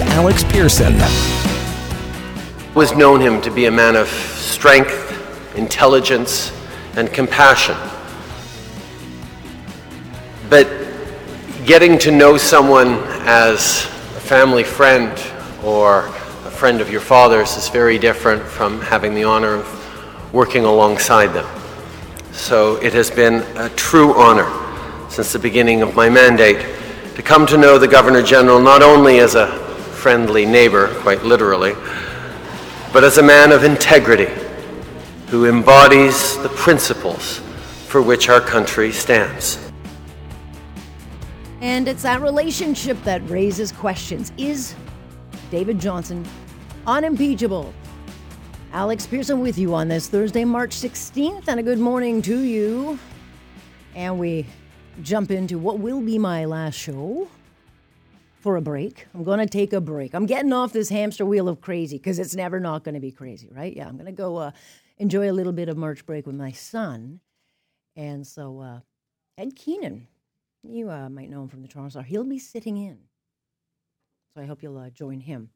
Alex Pierson. Was known him to be a man of strength, intelligence, and compassion. But getting to know someone as a family friend or a friend of your father's is very different from having the honor of working alongside them. So it has been a true honor since the beginning of my mandate to come to know the Governor General not only as a friendly neighbor, quite literally, but as a man of integrity who embodies the principles for which our country stands. And it's that relationship that raises questions. Is David Johnston unimpeachable? Alex Pierson with you on this Thursday, March 16th, and a good morning to you. And we jump into what will be my last show for a break. I'm going to take a break. I'm getting off this hamster wheel of crazy because it's never not going to be crazy, right? Yeah, I'm going to go uh, enjoy a little bit of March break with my son. And so, uh, Ed Keenan, you uh, might know him from the Toronto Star, he'll be sitting in. So I hope you'll uh, join him.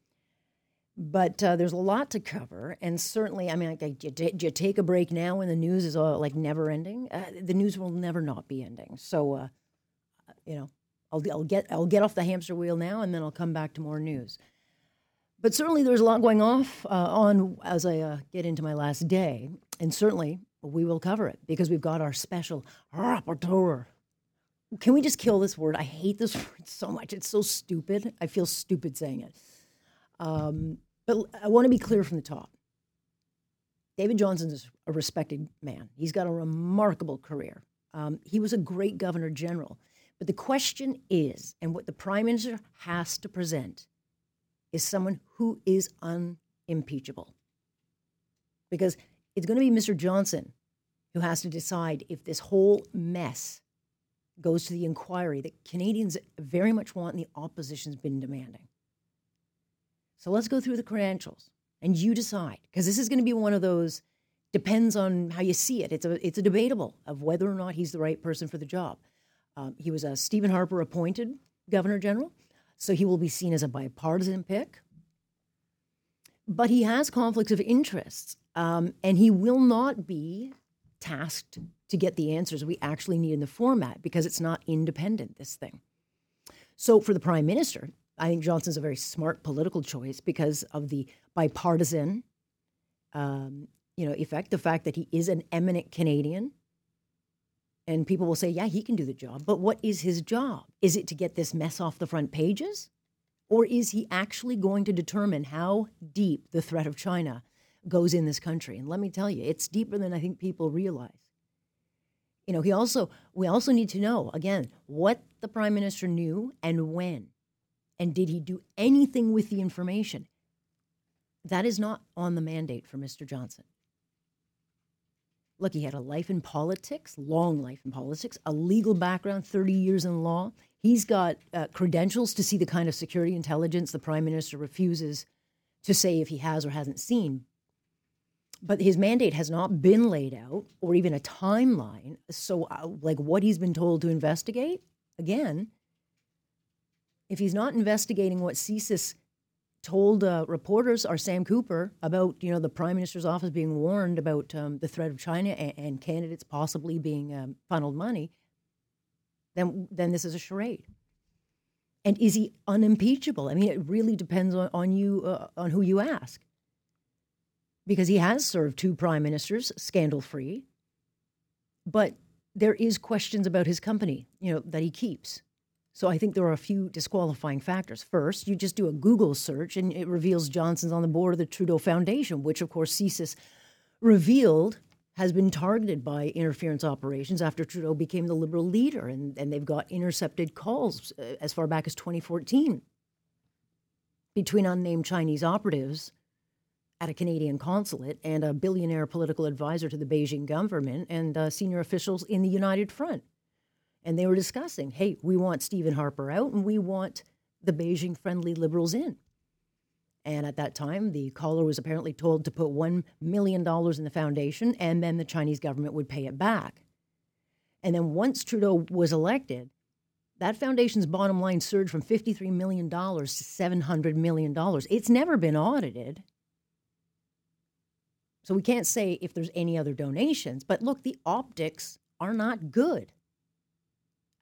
But uh, there's a lot to cover, and certainly, I mean, like, you, you, take a break now when the news is all like never ending. Uh, the news will never not be ending. So, you know, I'll, I'll get I'll get off the hamster wheel now, and then I'll come back to more news. But certainly, there's a lot going off uh, on as I uh, get into my last day, and certainly we will cover it because we've got our special rapporteur. Can we just kill this word? I hate this word so much. It's so stupid. I feel stupid saying it. Um, but I want to be clear from the top. David Johnston is a respected man. He's got a remarkable career. Um, he was a great governor general. But the question is, and what the prime minister has to present, is someone who is unimpeachable. Because it's going to be Mr. Johnston who has to decide if this whole mess goes to the inquiry that Canadians very much want and the opposition's been demanding. So let's go through the credentials and you decide because this is going to be one of those depends on how you see it. It's a it's a debatable of whether or not he's the right person for the job. Um, he was a Stephen Harper appointed governor general, so he will be seen as a bipartisan pick. But he has conflicts of interests, um, and he will not be tasked to get the answers we actually need in the format because it's not independent. This thing. So for the prime minister, I think Johnston's a very smart political choice because of the bipartisan, um, you know, effect. The fact that he is an eminent Canadian, and people will say, "Yeah, he can do the job." But what is his job? Is it to get this mess off the front pages, or is he actually going to determine how deep the threat of China goes in this country? And let me tell you, it's deeper than I think people realize. You know, he also we also need to know again what the prime minister knew and when. And did he do anything with the information? That is not on the mandate for Mr. Johnston. Look, he had a life in politics, long life in politics, a legal background, 30 years in law. He's got uh, credentials to see the kind of security intelligence the prime minister refuses to say if he has or hasn't seen. But his mandate has not been laid out or even a timeline. So, uh, like what he's been told to investigate, again, if he's not investigating what CSIS told uh, reporters or Sam Cooper about, you know, the prime minister's office being warned about um, the threat of China and, and candidates possibly being um, funneled money, then then this is a charade. And is he unimpeachable? I mean, it really depends on, on you uh, on who you ask, because he has served two prime ministers scandal free, but there is questions about his company, you know, that he keeps. So I think there are a few disqualifying factors. First, you just do a Google search and it reveals Johnston's on the board of the Trudeau Foundation, which of course CSIS revealed has been targeted by interference operations after Trudeau became the Liberal leader, and, and they've got intercepted calls uh, as far back as 2014 between unnamed Chinese operatives at a Canadian consulate and a billionaire political advisor to the Beijing government and uh, senior officials in the United Front and they were discussing, hey, we want Stephen Harper out and we want the Beijing friendly liberals in. And at that time, the caller was apparently told to put $1 million in the foundation and then the Chinese government would pay it back. And then once Trudeau was elected, that foundation's bottom line surged from $53 million to $700 million. It's never been audited. So we can't say if there's any other donations. But look, the optics are not good.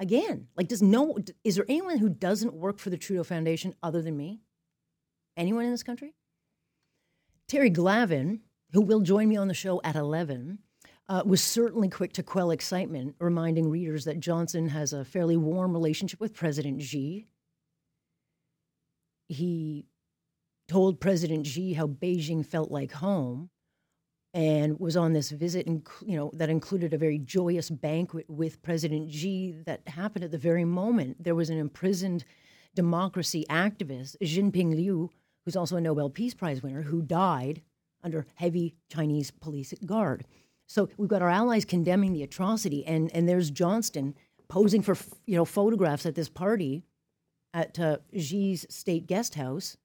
Again, like, does no, is there anyone who doesn't work for the Trudeau Foundation other than me? Anyone in this country? Terry Glavin, who will join me on the show at 11, uh, was certainly quick to quell excitement, reminding readers that Johnston has a fairly warm relationship with President Xi. He told President Xi how Beijing felt like home and was on this visit and you know that included a very joyous banquet with President Xi that happened at the very moment there was an imprisoned democracy activist Jinping Liu who's also a Nobel Peace Prize winner who died under heavy Chinese police guard so we've got our allies condemning the atrocity, and and there's Johnston posing for you know photographs at this party at uh, Xi's state guest house,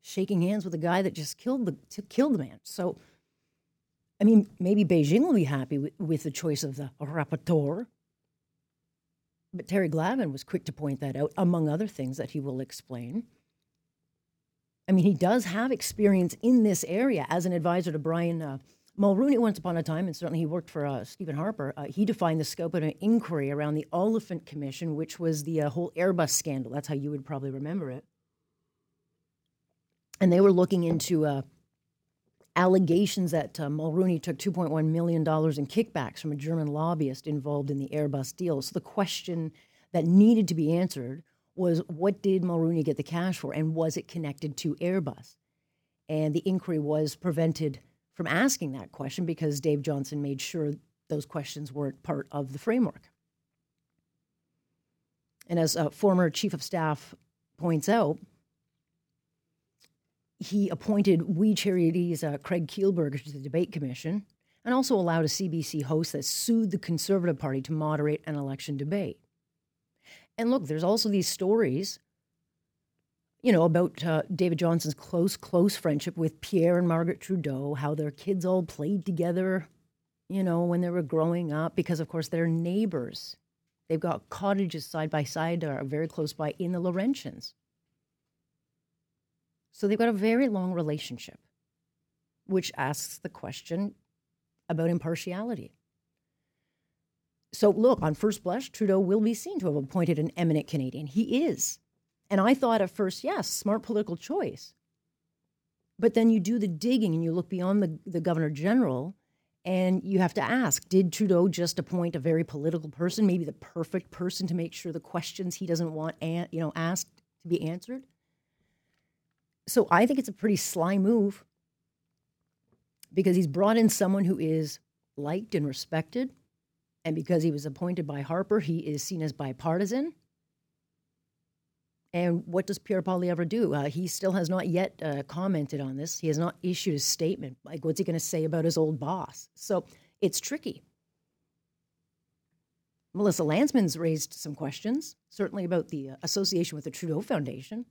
shaking hands with a guy that just killed the killed the man. So, I mean, maybe Beijing will be happy with, with the choice of the rapporteur. But Terry Glavin was quick to point that out, among other things that he will explain. I mean, he does have experience in this area as an advisor to Brian uh, Mulroney, once upon a time, and certainly he worked for uh, Stephen Harper, uh, he defined the scope of an inquiry around the Oliphant Commission, which was the uh, whole Airbus scandal. That's how you would probably remember it. And they were looking into uh, allegations that uh, Mulroney took $2.1 million in kickbacks from a German lobbyist involved in the Airbus deal. So the question that needed to be answered was what did Mulroney get the cash for, and was it connected to Airbus? And the inquiry was prevented from asking that question because Dave Johnston made sure those questions weren't part of the framework. And as a former chief of staff points out, he appointed We Charities uh, Craig Kielburger to the debate commission and also allowed a CBC host that sued the Conservative Party to moderate an election debate. And look, there's also these stories you know, about uh, David Johnston's close, close friendship with Pierre and Margaret Trudeau, how their kids all played together, you know, when they were growing up, because of course they're neighbors. They've got cottages side by side, or very close by in the Laurentians. So they've got a very long relationship, which asks the question about impartiality. So, look, on first blush, Trudeau will be seen to have appointed an eminent Canadian. He is. And I thought at first, yes, smart political choice. But then you do the digging and you look beyond the, the governor general and you have to ask did Trudeau just appoint a very political person, maybe the perfect person to make sure the questions he doesn't want you know, asked to be answered? So I think it's a pretty sly move because he's brought in someone who is liked and respected. And because he was appointed by Harper, he is seen as bipartisan. And what does Pierre Poilievre do? Uh, he still has not yet uh, commented on this. He has not issued a statement. Like, what's he going to say about his old boss? So it's tricky. Melissa Lantsman's raised some questions, certainly about the uh, association with the Trudeau Foundation.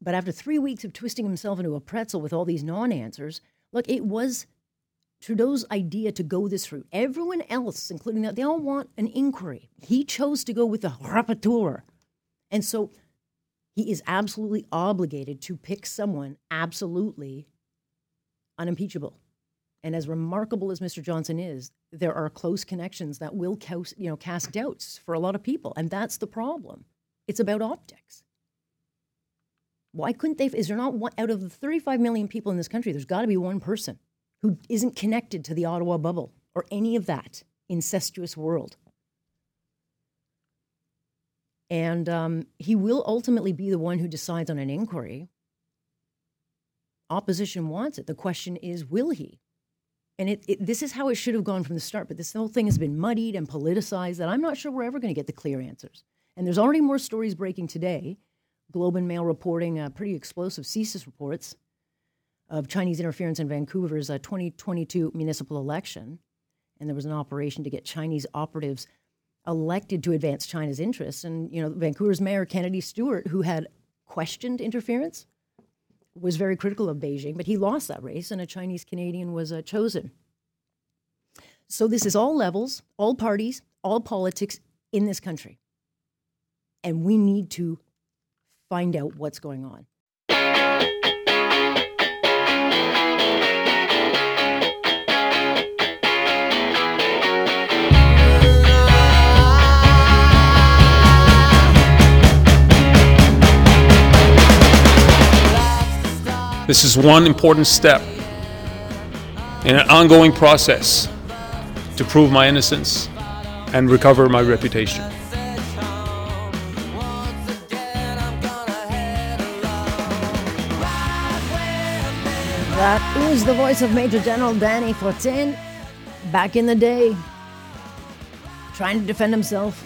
But after three weeks of twisting himself into a pretzel with all these non answers, look, it was Trudeau's idea to go this route. Everyone else, including that, they all want an inquiry. He chose to go with the rapporteur and so he is absolutely obligated to pick someone absolutely unimpeachable. And as remarkable as Mr. Johnston is, there are close connections that will cast, you know, cast doubts for a lot of people. And that's the problem. It's about optics. Why couldn't they? Is there not one out of the 35 million people in this country? There's got to be one person who isn't connected to the Ottawa bubble or any of that incestuous world. And um, he will ultimately be the one who decides on an inquiry. Opposition wants it. The question is, will he? And it, it, this is how it should have gone from the start. But this whole thing has been muddied and politicized that I'm not sure we're ever going to get the clear answers. And there's already more stories breaking today. Globe and Mail reporting uh, pretty explosive CSIS reports of Chinese interference in Vancouver's uh, 2022 municipal election. And there was an operation to get Chinese operatives elected to advance China's interests. And, you know, Vancouver's Mayor Kennedy Stewart, who had questioned interference, was very critical of Beijing, but he lost that race and a Chinese Canadian was uh, chosen. So this is all levels, all parties, all politics, in this country. And we need to find out what's going on. This is one important step in an ongoing process to prove my innocence and recover my reputation. Is the voice of Major General Dany Fortin back in the day, trying to defend himself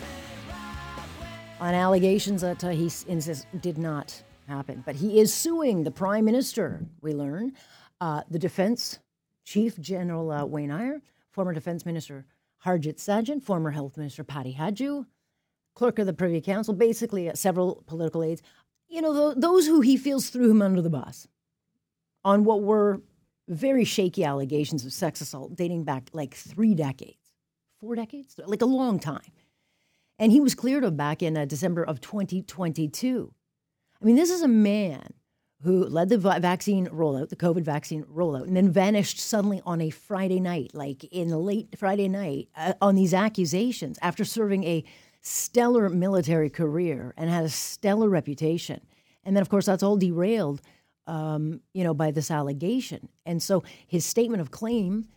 on allegations that uh, he insists did not happen. But he is suing the prime minister, we learn, uh, the defense chief, General uh, Wayne Eyre, former defense minister Harjit Sajjan, former health minister Patty Hajdu, clerk of the Privy Council, basically uh, several political aides. You know, th- those who he feels threw him under the bus on what were very shaky allegations of sex assault dating back like three decades, four decades, like a long time. And he was cleared of back in uh, December of 2022. I mean, this is a man who led the vaccine rollout, the COVID vaccine rollout, and then vanished suddenly on a Friday night, like in the late Friday night, uh, on these accusations after serving a stellar military career and had a stellar reputation. And then, of course, that's all derailed, um, you know, by this allegation. And so his statement of claim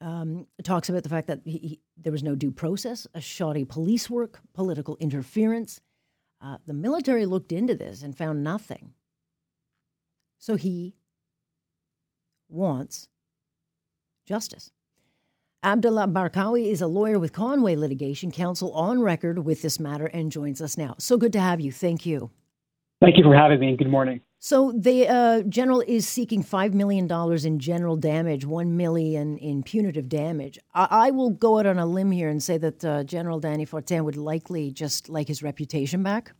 um, talks about the fact that he, he, there was no due process, a shoddy police work, political interference, uh, the military looked into this and found nothing. So he wants justice. Abdalla Barqawi is a lawyer with Conway Litigation Counsel on record with this matter and joins us now. So good to have you. Thank you. Thank you for having me. Good morning. So the uh, general is seeking five million dollars in general damage, one million in punitive damage. I, I will go out on a limb here and say that uh, General Dany Fortin would likely just like his reputation back.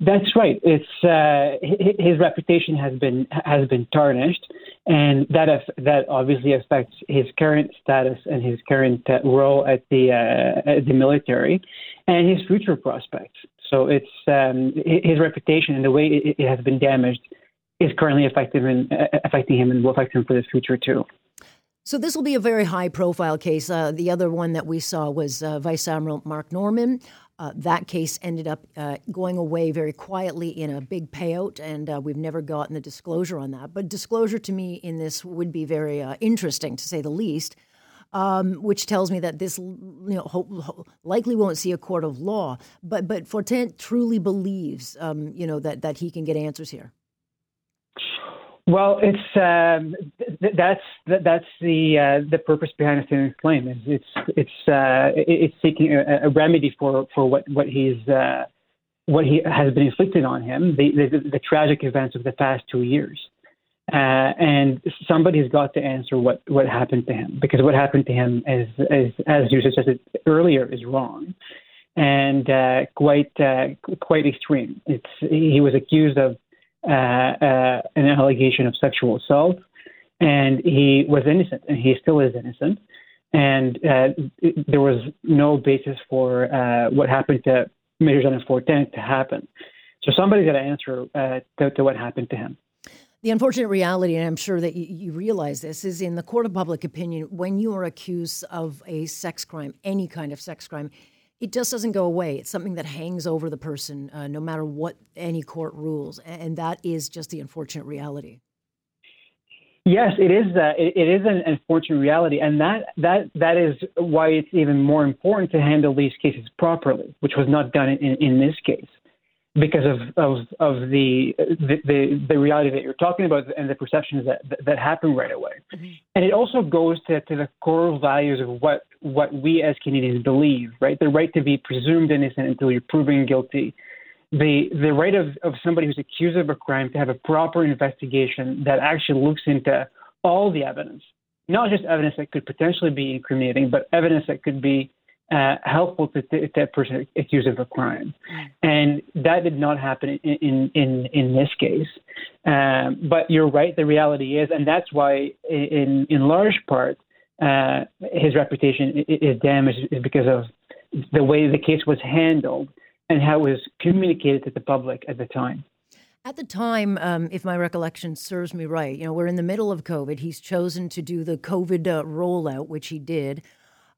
That's right. It's uh, his reputation has been has been tarnished, and that that obviously affects his current status and his current uh, role at the uh, at the military, and his future prospects. So it's um, his reputation and the way it, has been damaged is currently affecting him, uh, affecting him and will affect him for the future too. So this will be a very high profile case. Uh, the other one that we saw was uh, Vice Admiral Mark Norman. Uh, that case ended up uh, going away very quietly in a big payout, and uh, we've never gotten the disclosure on that. But disclosure to me in this would be very uh, interesting, to say the least um, which tells me that this you know ho- ho- likely won't see a court of law. But but Fortin truly believes um, you know that that he can get answers here. Well, it's um, th- that's th- that's the uh, the purpose behind the claim. Is it's it's uh, it's seeking a, a, remedy for for what what he's uh, what he has been inflicted on him, the, the, the tragic events of the past two years. Uh, and somebody's got to answer what, what happened to him because what happened to him is, is as you suggested earlier, is wrong and uh, quite uh, quite extreme. It's he was accused of uh, uh, an allegation of sexual assault, and he was innocent, and he still is innocent. And uh, it, there was no basis for what happened to Major General Fortin to happen. So somebody's got to answer to, to what happened to him. The unfortunate reality, and I'm sure that you, you, realize this, is in the court of public opinion, when you are accused of a sex crime, any kind of sex crime, it just doesn't go away. It's something that hangs over the person uh, no matter what any court rules. And that is just the unfortunate reality. Yes, it is. Uh, it, it is an unfortunate reality, and that that that is why it's even more important to handle these cases properly, which was not done in, in this case because of of of the, the the, the reality that you're talking about and the perceptions that that, that happen right away. Mm-hmm. And it also goes to, to the core values of what what we as Canadians believe, right? The right to be presumed innocent until you're proven guilty. The the right of, of somebody who's accused of a crime to have a proper investigation that actually looks into all the evidence, not just evidence that could potentially be incriminating, but evidence that could be uh, helpful to, to, that person accused of a crime, and that did not happen in in in this case. Um, but you're right; the reality is, and that's why, in in large part, uh, his reputation is damaged is because of the way the case was handled and how it was communicated to the public at the time. At the time, um, if my recollection serves me right, you know, we're in the middle of COVID. He's chosen to do the COVID uh, rollout, which he did.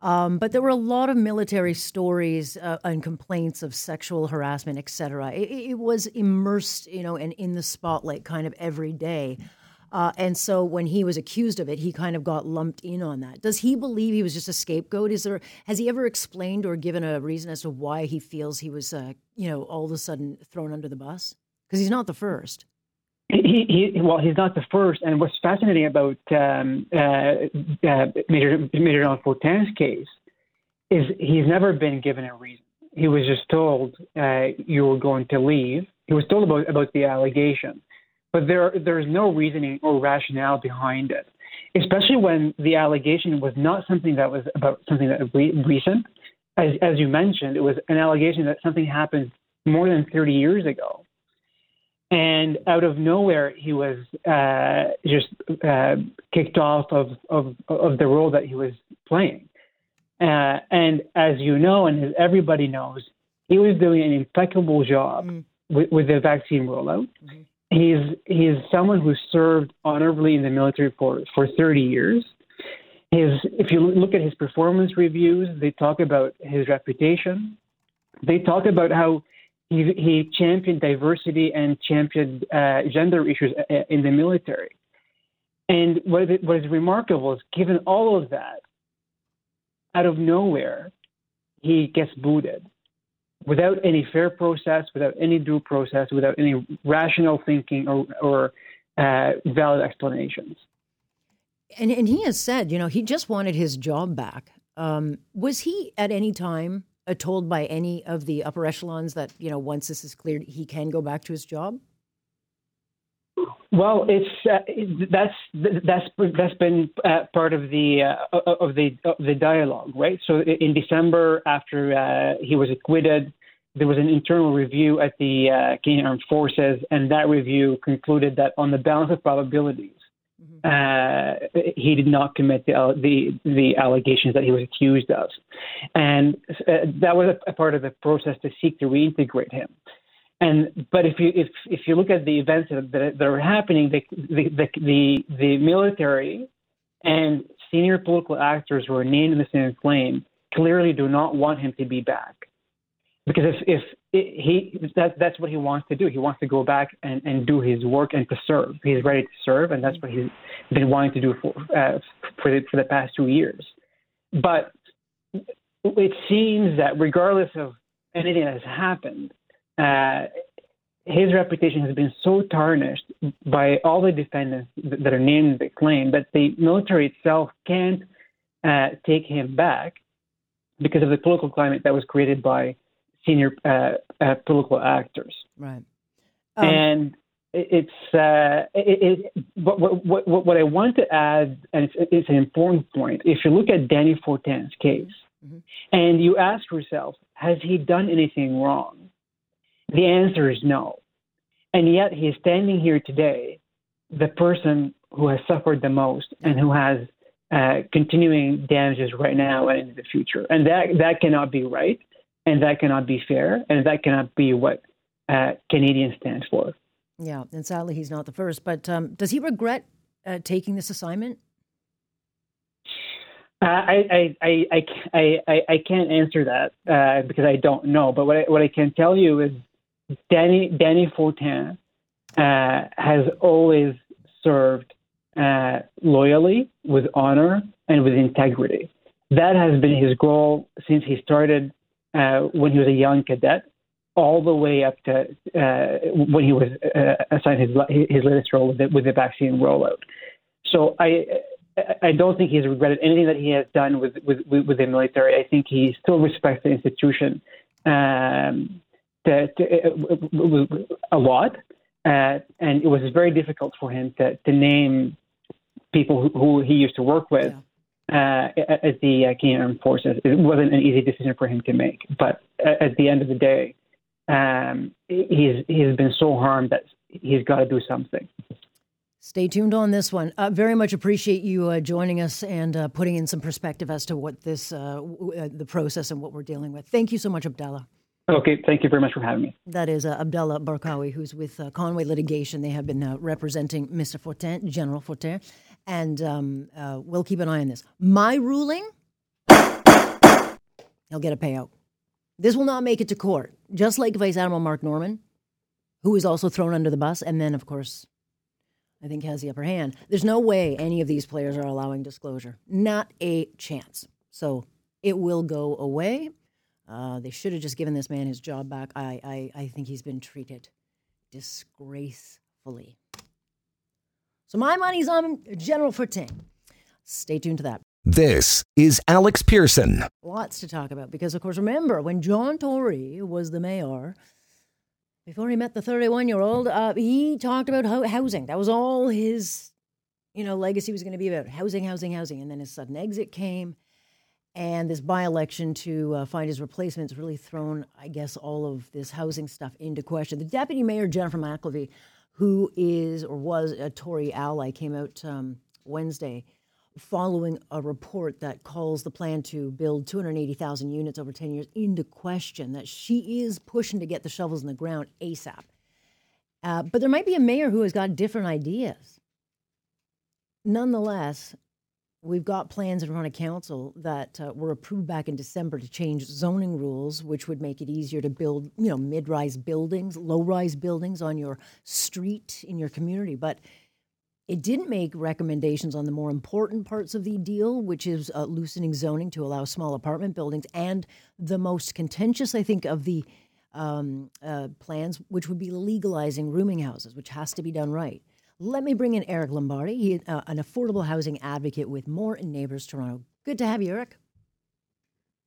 Um, but there were a lot of military stories uh, and complaints of sexual harassment, et cetera. It, it was immersed, you know, and in the spotlight kind of every day. Uh, and so when he was accused of it, he kind of got lumped in on that. Does he believe he was just a scapegoat? Is there has he ever explained or given a reason as to why he feels he was, uh, you know, all of a sudden thrown under the bus? Because he's not the first. He, well, he's not the first. And what's fascinating about um, uh, uh, Major Major Fortin's case is he's never been given a reason. He was just told uh, you were going to leave. He was told about about the allegation, but there there's no reasoning or rationale behind it. Especially when the allegation was not something that was about something that was recent. As, as you mentioned, it was an allegation that something happened more than 30 years ago and out of nowhere he was uh, just uh, kicked off of, of of the role that he was playing. Uh, and as you know, and as everybody knows, he was doing an impeccable job mm. with, with, the vaccine rollout. Mm-hmm. He's he's someone who served honorably in the military for for 30 years. His if you look at his performance reviews, they talk about his reputation. They talk about how he, he championed diversity and championed uh, gender issues uh, uh, in the military. And what is, what is remarkable is, given all of that, out of nowhere, he gets booted without any fair process, without any due process, without any rational thinking or, or uh, valid explanations. And, and he has said, you know, he just wanted his job back. Um, was he at any time told by any of the upper echelons that you know once this is cleared, he can go back to his job? Well, it's uh, that's that's that's been uh, part of the uh, of the of the dialogue, right? So in December, after uh, he was acquitted, there was an internal review at the uh, Canadian Armed Forces, and that review concluded that on the balance of probabilities, uh, he did not commit the, the, the allegations that he was accused of, and uh, that was a, a, part of the process to seek to reintegrate him. And but if you if if you look at the events that, that are happening, the the, the the military and senior political actors who are named in the same claim clearly do not want him to be back because if if he that that's what he wants to do. He wants to go back and, and do his work and to serve. He's ready to serve, and that's what he's been wanting to do for uh, for the for the past two years. But it seems that regardless of anything that has happened, uh, his reputation has been so tarnished by all the defendants that are named in the claim that the military itself can't uh, take him back because of the political climate that was created by senior uh, uh, political actors. Right. Um, and it's uh, it, it, what, what, what, I want to add, and it's, it's, an important point. If you look at Dany Fortin's case, mm-hmm. and you ask yourself, has he done anything wrong? The answer is no. And yet he is standing here today, the person who has suffered the most and who has uh, continuing damages right now and in the future. And that that cannot be right and that cannot be fair, and that cannot be what uh, Canadians stand for. Yeah, and sadly, he's not the first. But um, does he regret uh, taking this assignment? Uh, I, I, I, I, I, can't answer that uh, because I don't know. But what I, what I can tell you is Dany, Dany Fortin uh, has always served uh, loyally, with honor, and with integrity. That has been his goal since he started uh, when he was a young cadet, all the way up to uh, when he was uh, assigned his his latest role with the, with the vaccine rollout. So I I don't think he's regretted anything that he has done with with, with the military. I think he still respects the institution um, to, to, a lot, uh, and it was very difficult for him to to name people who, who he used to work with. Yeah uh, at the uh, Armed Forces. It wasn't an easy decision for him to make, but at the end of the day, um, he's he's been so harmed that he's got to do something. Stay tuned on this one. Uh, very much appreciate you uh, joining us and uh, putting in some perspective as to what this, uh, w- uh, the process and what we're dealing with. Thank you so much, Abdalla. Okay, thank you very much for having me. That is uh, Abdalla Barqawi, who's with Conway Litigation. They have been representing Mr. Fortin, General Fortin, and um, we'll keep an eye on this. My ruling, he'll get a payout. This will not make it to court, just like Vice Admiral Mark Norman, who was also thrown under the bus, and then, of course, I think has the upper hand. There's no way any of these players are allowing disclosure. Not a chance. So it will go away. Uh, they should have just given this man his job back. I, I, I think he's been treated disgracefully. So my money's on General Fortin. Stay tuned to that. This is Alex Pierson. Lots to talk about because, of course, remember when John Tory was the mayor, before he met the 31 year old, uh, he talked about housing. That was all his, you know, legacy was going to be about housing, housing, housing. And then his sudden exit came, and this by election to uh, find his replacement has really thrown, I guess, all of this housing stuff into question. The deputy mayor, Jennifer McKelvie, who is or was a Tory ally, came out um, Wednesday following a report that calls the plan to build 280,000 units over 10 years into question, that she is pushing to get the shovels in the ground ASAP. Uh, but there might be a mayor who has got different ideas. Nonetheless, we've got plans in front of council that uh, were approved back in December to change zoning rules, which would make it easier to build, you know, mid-rise buildings, low-rise buildings on your street in your community. But it didn't make recommendations on the more important parts of the deal, which is uh, loosening zoning to allow small apartment buildings, and the most contentious, I think, of the um, uh, plans, which would be legalizing rooming houses, which has to be done right. Let me bring in Eric Lombardi, he, uh, an affordable housing advocate with More Neighbours Toronto. Good to have you, Eric.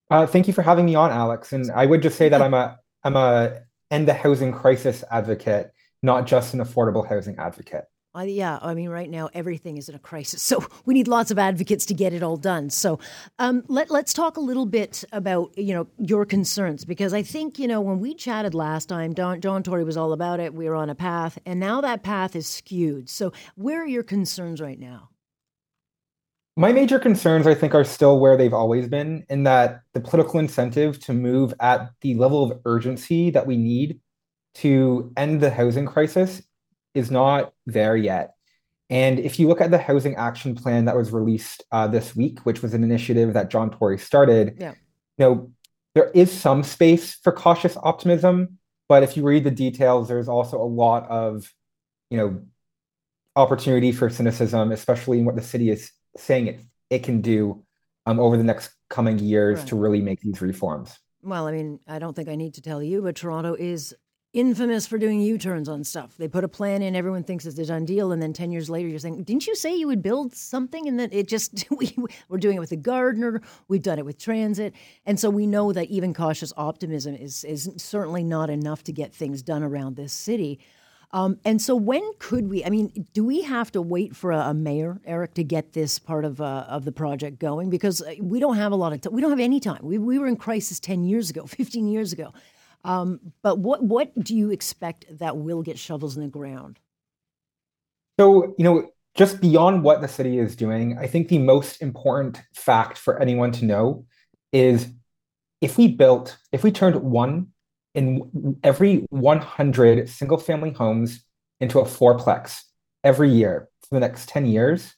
Uh, thank you for having me on, Alex. And I would just say that I'm a I'm a end the housing crisis advocate, not just an affordable housing advocate. Uh, yeah, I mean, right now everything is in a crisis, so we need lots of advocates to get it all done. So, um, let let's talk a little bit about you know your concerns because I think you know when we chatted last time, Don John Tory was all about it. We were on a path, and now that path is skewed. So, where are your concerns right now? My major concerns, I think, are still where they've always been, in that the political incentive to move at the level of urgency that we need to end the housing crisis is not there yet. And if you look at the housing action plan that was released uh, this week, which was an initiative that John Tory started, yeah. you know, there is some space for cautious optimism. But if you read the details, there's also a lot of, you know, opportunity for cynicism, especially in what the city is saying it it can do um, over the next coming years right. to really make these reforms. Well, I mean, I don't think I need to tell you, but Toronto is infamous for doing U-turns on stuff. They put a plan in, everyone thinks it's a done deal, and then ten years later, you're saying, "Didn't you say you would build something?" And then it just we we're doing it with the Gardiner, we've done it with transit, and so we know that even cautious optimism is is certainly not enough to get things done around this city. Um, and so, when could we? I mean, do we have to wait for a, a mayor, Eric, to get this part of uh, of the project going? Because uh, we don't have a lot of time. We don't have any time. We, we were in crisis ten years ago, fifteen years ago. Um, but what what do you expect that will get shovels in the ground? So you know, just beyond what the city is doing, I think the most important fact for anyone to know is if we built, if we turned one in every 100 single family homes into a fourplex every year for the next 10 years,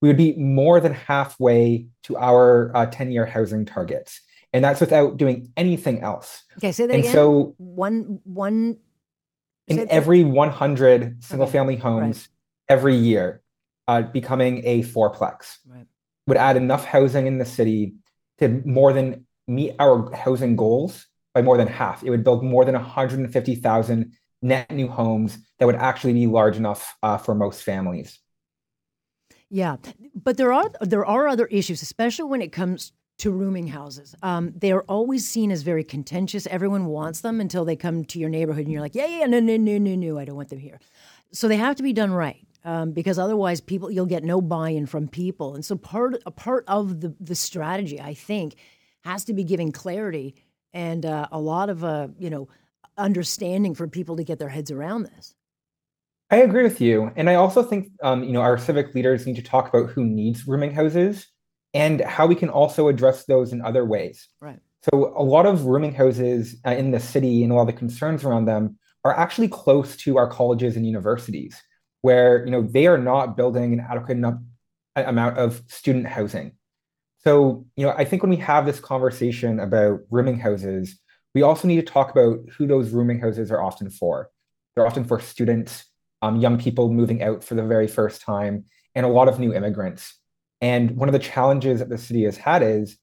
we would be more than halfway to our uh, 10 year housing targets and that's without doing anything else. Okay, say that and again. So one one in every 100 single okay. family homes right. every year, uh, becoming a fourplex right. would add enough housing in the city to more than meet our housing goals by more than half. It would build more than 150,000 net new homes that would actually be large enough uh, for most families. Yeah, but there are there are other issues, especially when it comes to rooming houses. Um, they are always seen as very contentious. Everyone wants them until they come to your neighborhood and you're like, yeah, yeah, no, no, no, no, no, I don't want them here. So they have to be done right. Um, because otherwise, people you'll get no buy-in from people, and so part a part of the the strategy, I think, has to be giving clarity and uh, a lot of uh, you know understanding for people to get their heads around this. I agree with you, and I also think um, you know our civic leaders need to talk about who needs rooming houses and how we can also address those in other ways. Right. So a lot of rooming houses uh, in the city and a lot of the concerns around them are actually close to our colleges and universities, where you know they are not building an adequate enough amount of student housing. So you know I think when we have this conversation about rooming houses, we also need to talk about who those rooming houses are often for. They're often for students, um, young people moving out for the very first time, and a lot of new immigrants. And one of the challenges that the city has had is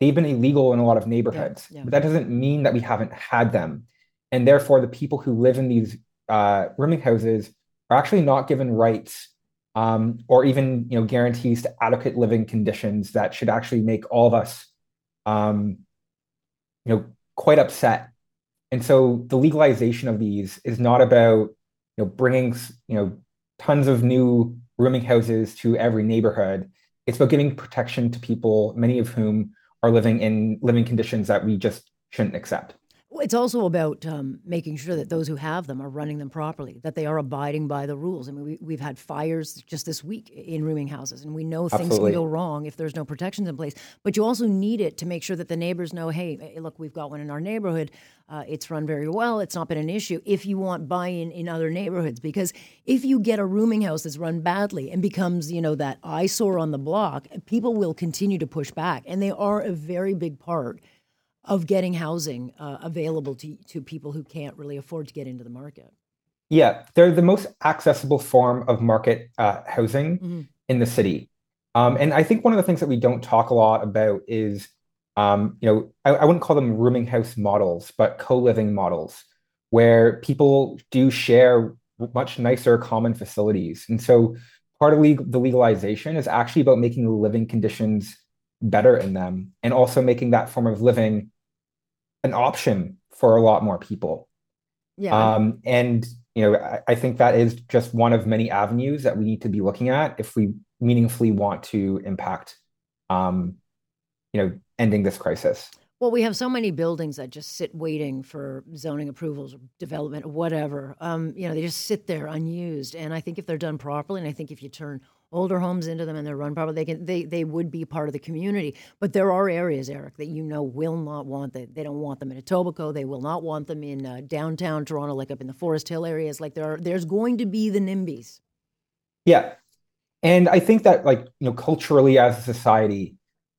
they've been illegal in a lot of neighborhoods, yeah, yeah. but that doesn't mean that we haven't had them. And therefore, the people who live in these uh, rooming houses are actually not given rights um, or even you know guarantees to adequate living conditions that should actually make all of us um, you know quite upset. And so the legalization of these is not about you know bringing you know tons of new rooming houses to every neighborhood. It's about giving protection to people, many of whom are living in living conditions that we just shouldn't accept. It's also about um, making sure that those who have them are running them properly, that they are abiding by the rules. I mean, we, have had fires just this week in rooming houses, and we know things Absolutely. can go wrong if there's no protections in place. But you also need it to make sure that the neighbors know, hey, eh, look, we've got one in our neighborhood. Uh, it's run very well. It's not been an issue. If you want buy-in in other neighborhoods, because if you get a rooming house that's run badly and becomes, you know, that eyesore on the block, people will continue to push back, and they are a very big part of getting housing uh, available to, to people who can't really afford to get into the market. Yeah, they're the most accessible form of market uh, housing mm-hmm. in the city. Um, and I think one of the things that we don't talk a lot about is, um, you know, I, I, wouldn't call them rooming house models, but co-living models, where people do share much nicer common facilities. And so part of legal, the legalization is actually about making the living conditions better in them and also making that form of living an option for a lot more people. Yeah. Um, and you know, I, I, think that is just one of many avenues that we need to be looking at if we meaningfully want to impact, um, you know, ending this crisis. Well, we have so many buildings that just sit waiting for zoning approvals or development or whatever. Um, you know, they just sit there unused. And I think if they're done properly, and I think if you turn older homes into them and they're run properly, they can they they would be part of the community. But there are areas, Eric, that you know will not want that. They don't want them in Etobicoke. They will not want them in uh, downtown Toronto, like up in the Forest Hill areas. Like there are, there's going to be the NIMBYs. Yeah, and I think that like you know culturally as a society,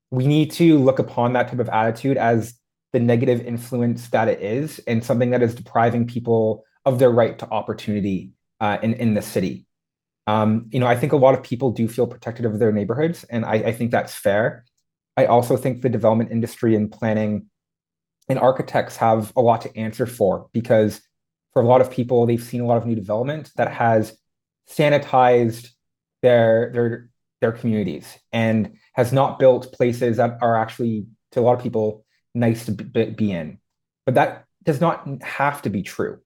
we need to look upon that type of attitude as the negative influence that it is, and something that is depriving people of their right to opportunity uh, in in the city. Um, you know, I think a lot of people do feel protected of their neighborhoods, and I, I think that's fair. I also think the development industry and planning and architects have a lot to answer for because for a lot of people, they've seen a lot of new development that has sanitized their their their communities and has not built places that are actually to a lot of people nice to be in. But that does not have to be true.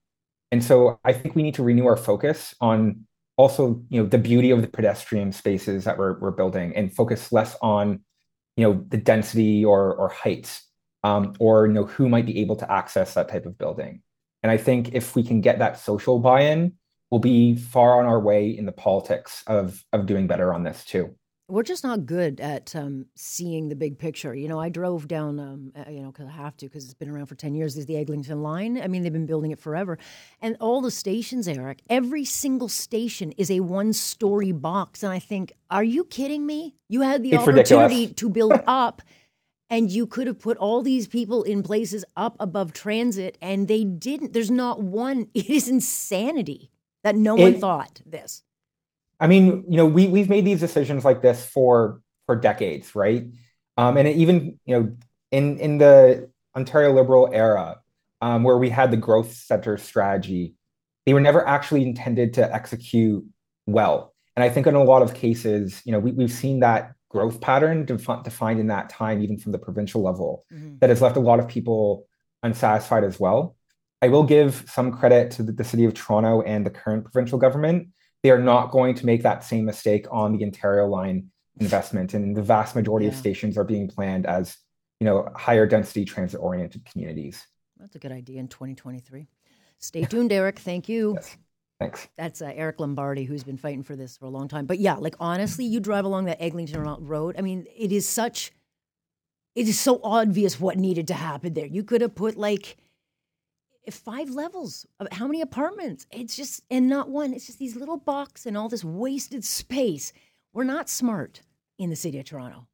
And so I think we need to renew our focus on also you know the beauty of the pedestrian spaces that we're, we're building and focus less on you know the density or or heights um, or you know who might be able to access that type of building. And i think if we can get that social buy-in we'll be far on our way in the politics of of doing better on this too we're just not good at um, seeing the big picture. You know, I drove down, um, uh, you know, because I have to, because it's been around for 10 years, is the Eglinton line. I mean, they've been building it forever. And all the stations, Eric, every single station is a one story box. And I think, are you kidding me? You had the it's opportunity ridiculous. to build up. and you could have put all these people in places up above transit, and they didn't. There's not one. It is insanity that no it, one thought this. I mean, you know, we we've made these decisions like this for for decades, right? Um, and even you know, in in the Ontario Liberal era, um, where we had the growth center strategy, they were never actually intended to execute well. And I think in a lot of cases, you know, we, we've seen that growth pattern defi- defined in that time, even from the provincial level, mm-hmm. that has left a lot of people unsatisfied as well. I will give some credit to the, the city of Toronto and the current provincial government they are not going to make that same mistake on the Ontario line investment. And the vast majority yeah. of stations are being planned as, you know, higher density transit oriented communities. That's a good idea in 2023. Stay tuned, Eric. Thank you. Yes. Thanks. That's uh, Eric Lombardi, who's been fighting for this for a long time. But yeah, like honestly, you drive along that Eglinton Road. I mean, it is such, it is so obvious what needed to happen there. You could have put like five levels of how many apartments? It's just, and not one. It's just these little box and all this wasted space. We're not smart in the city of Toronto.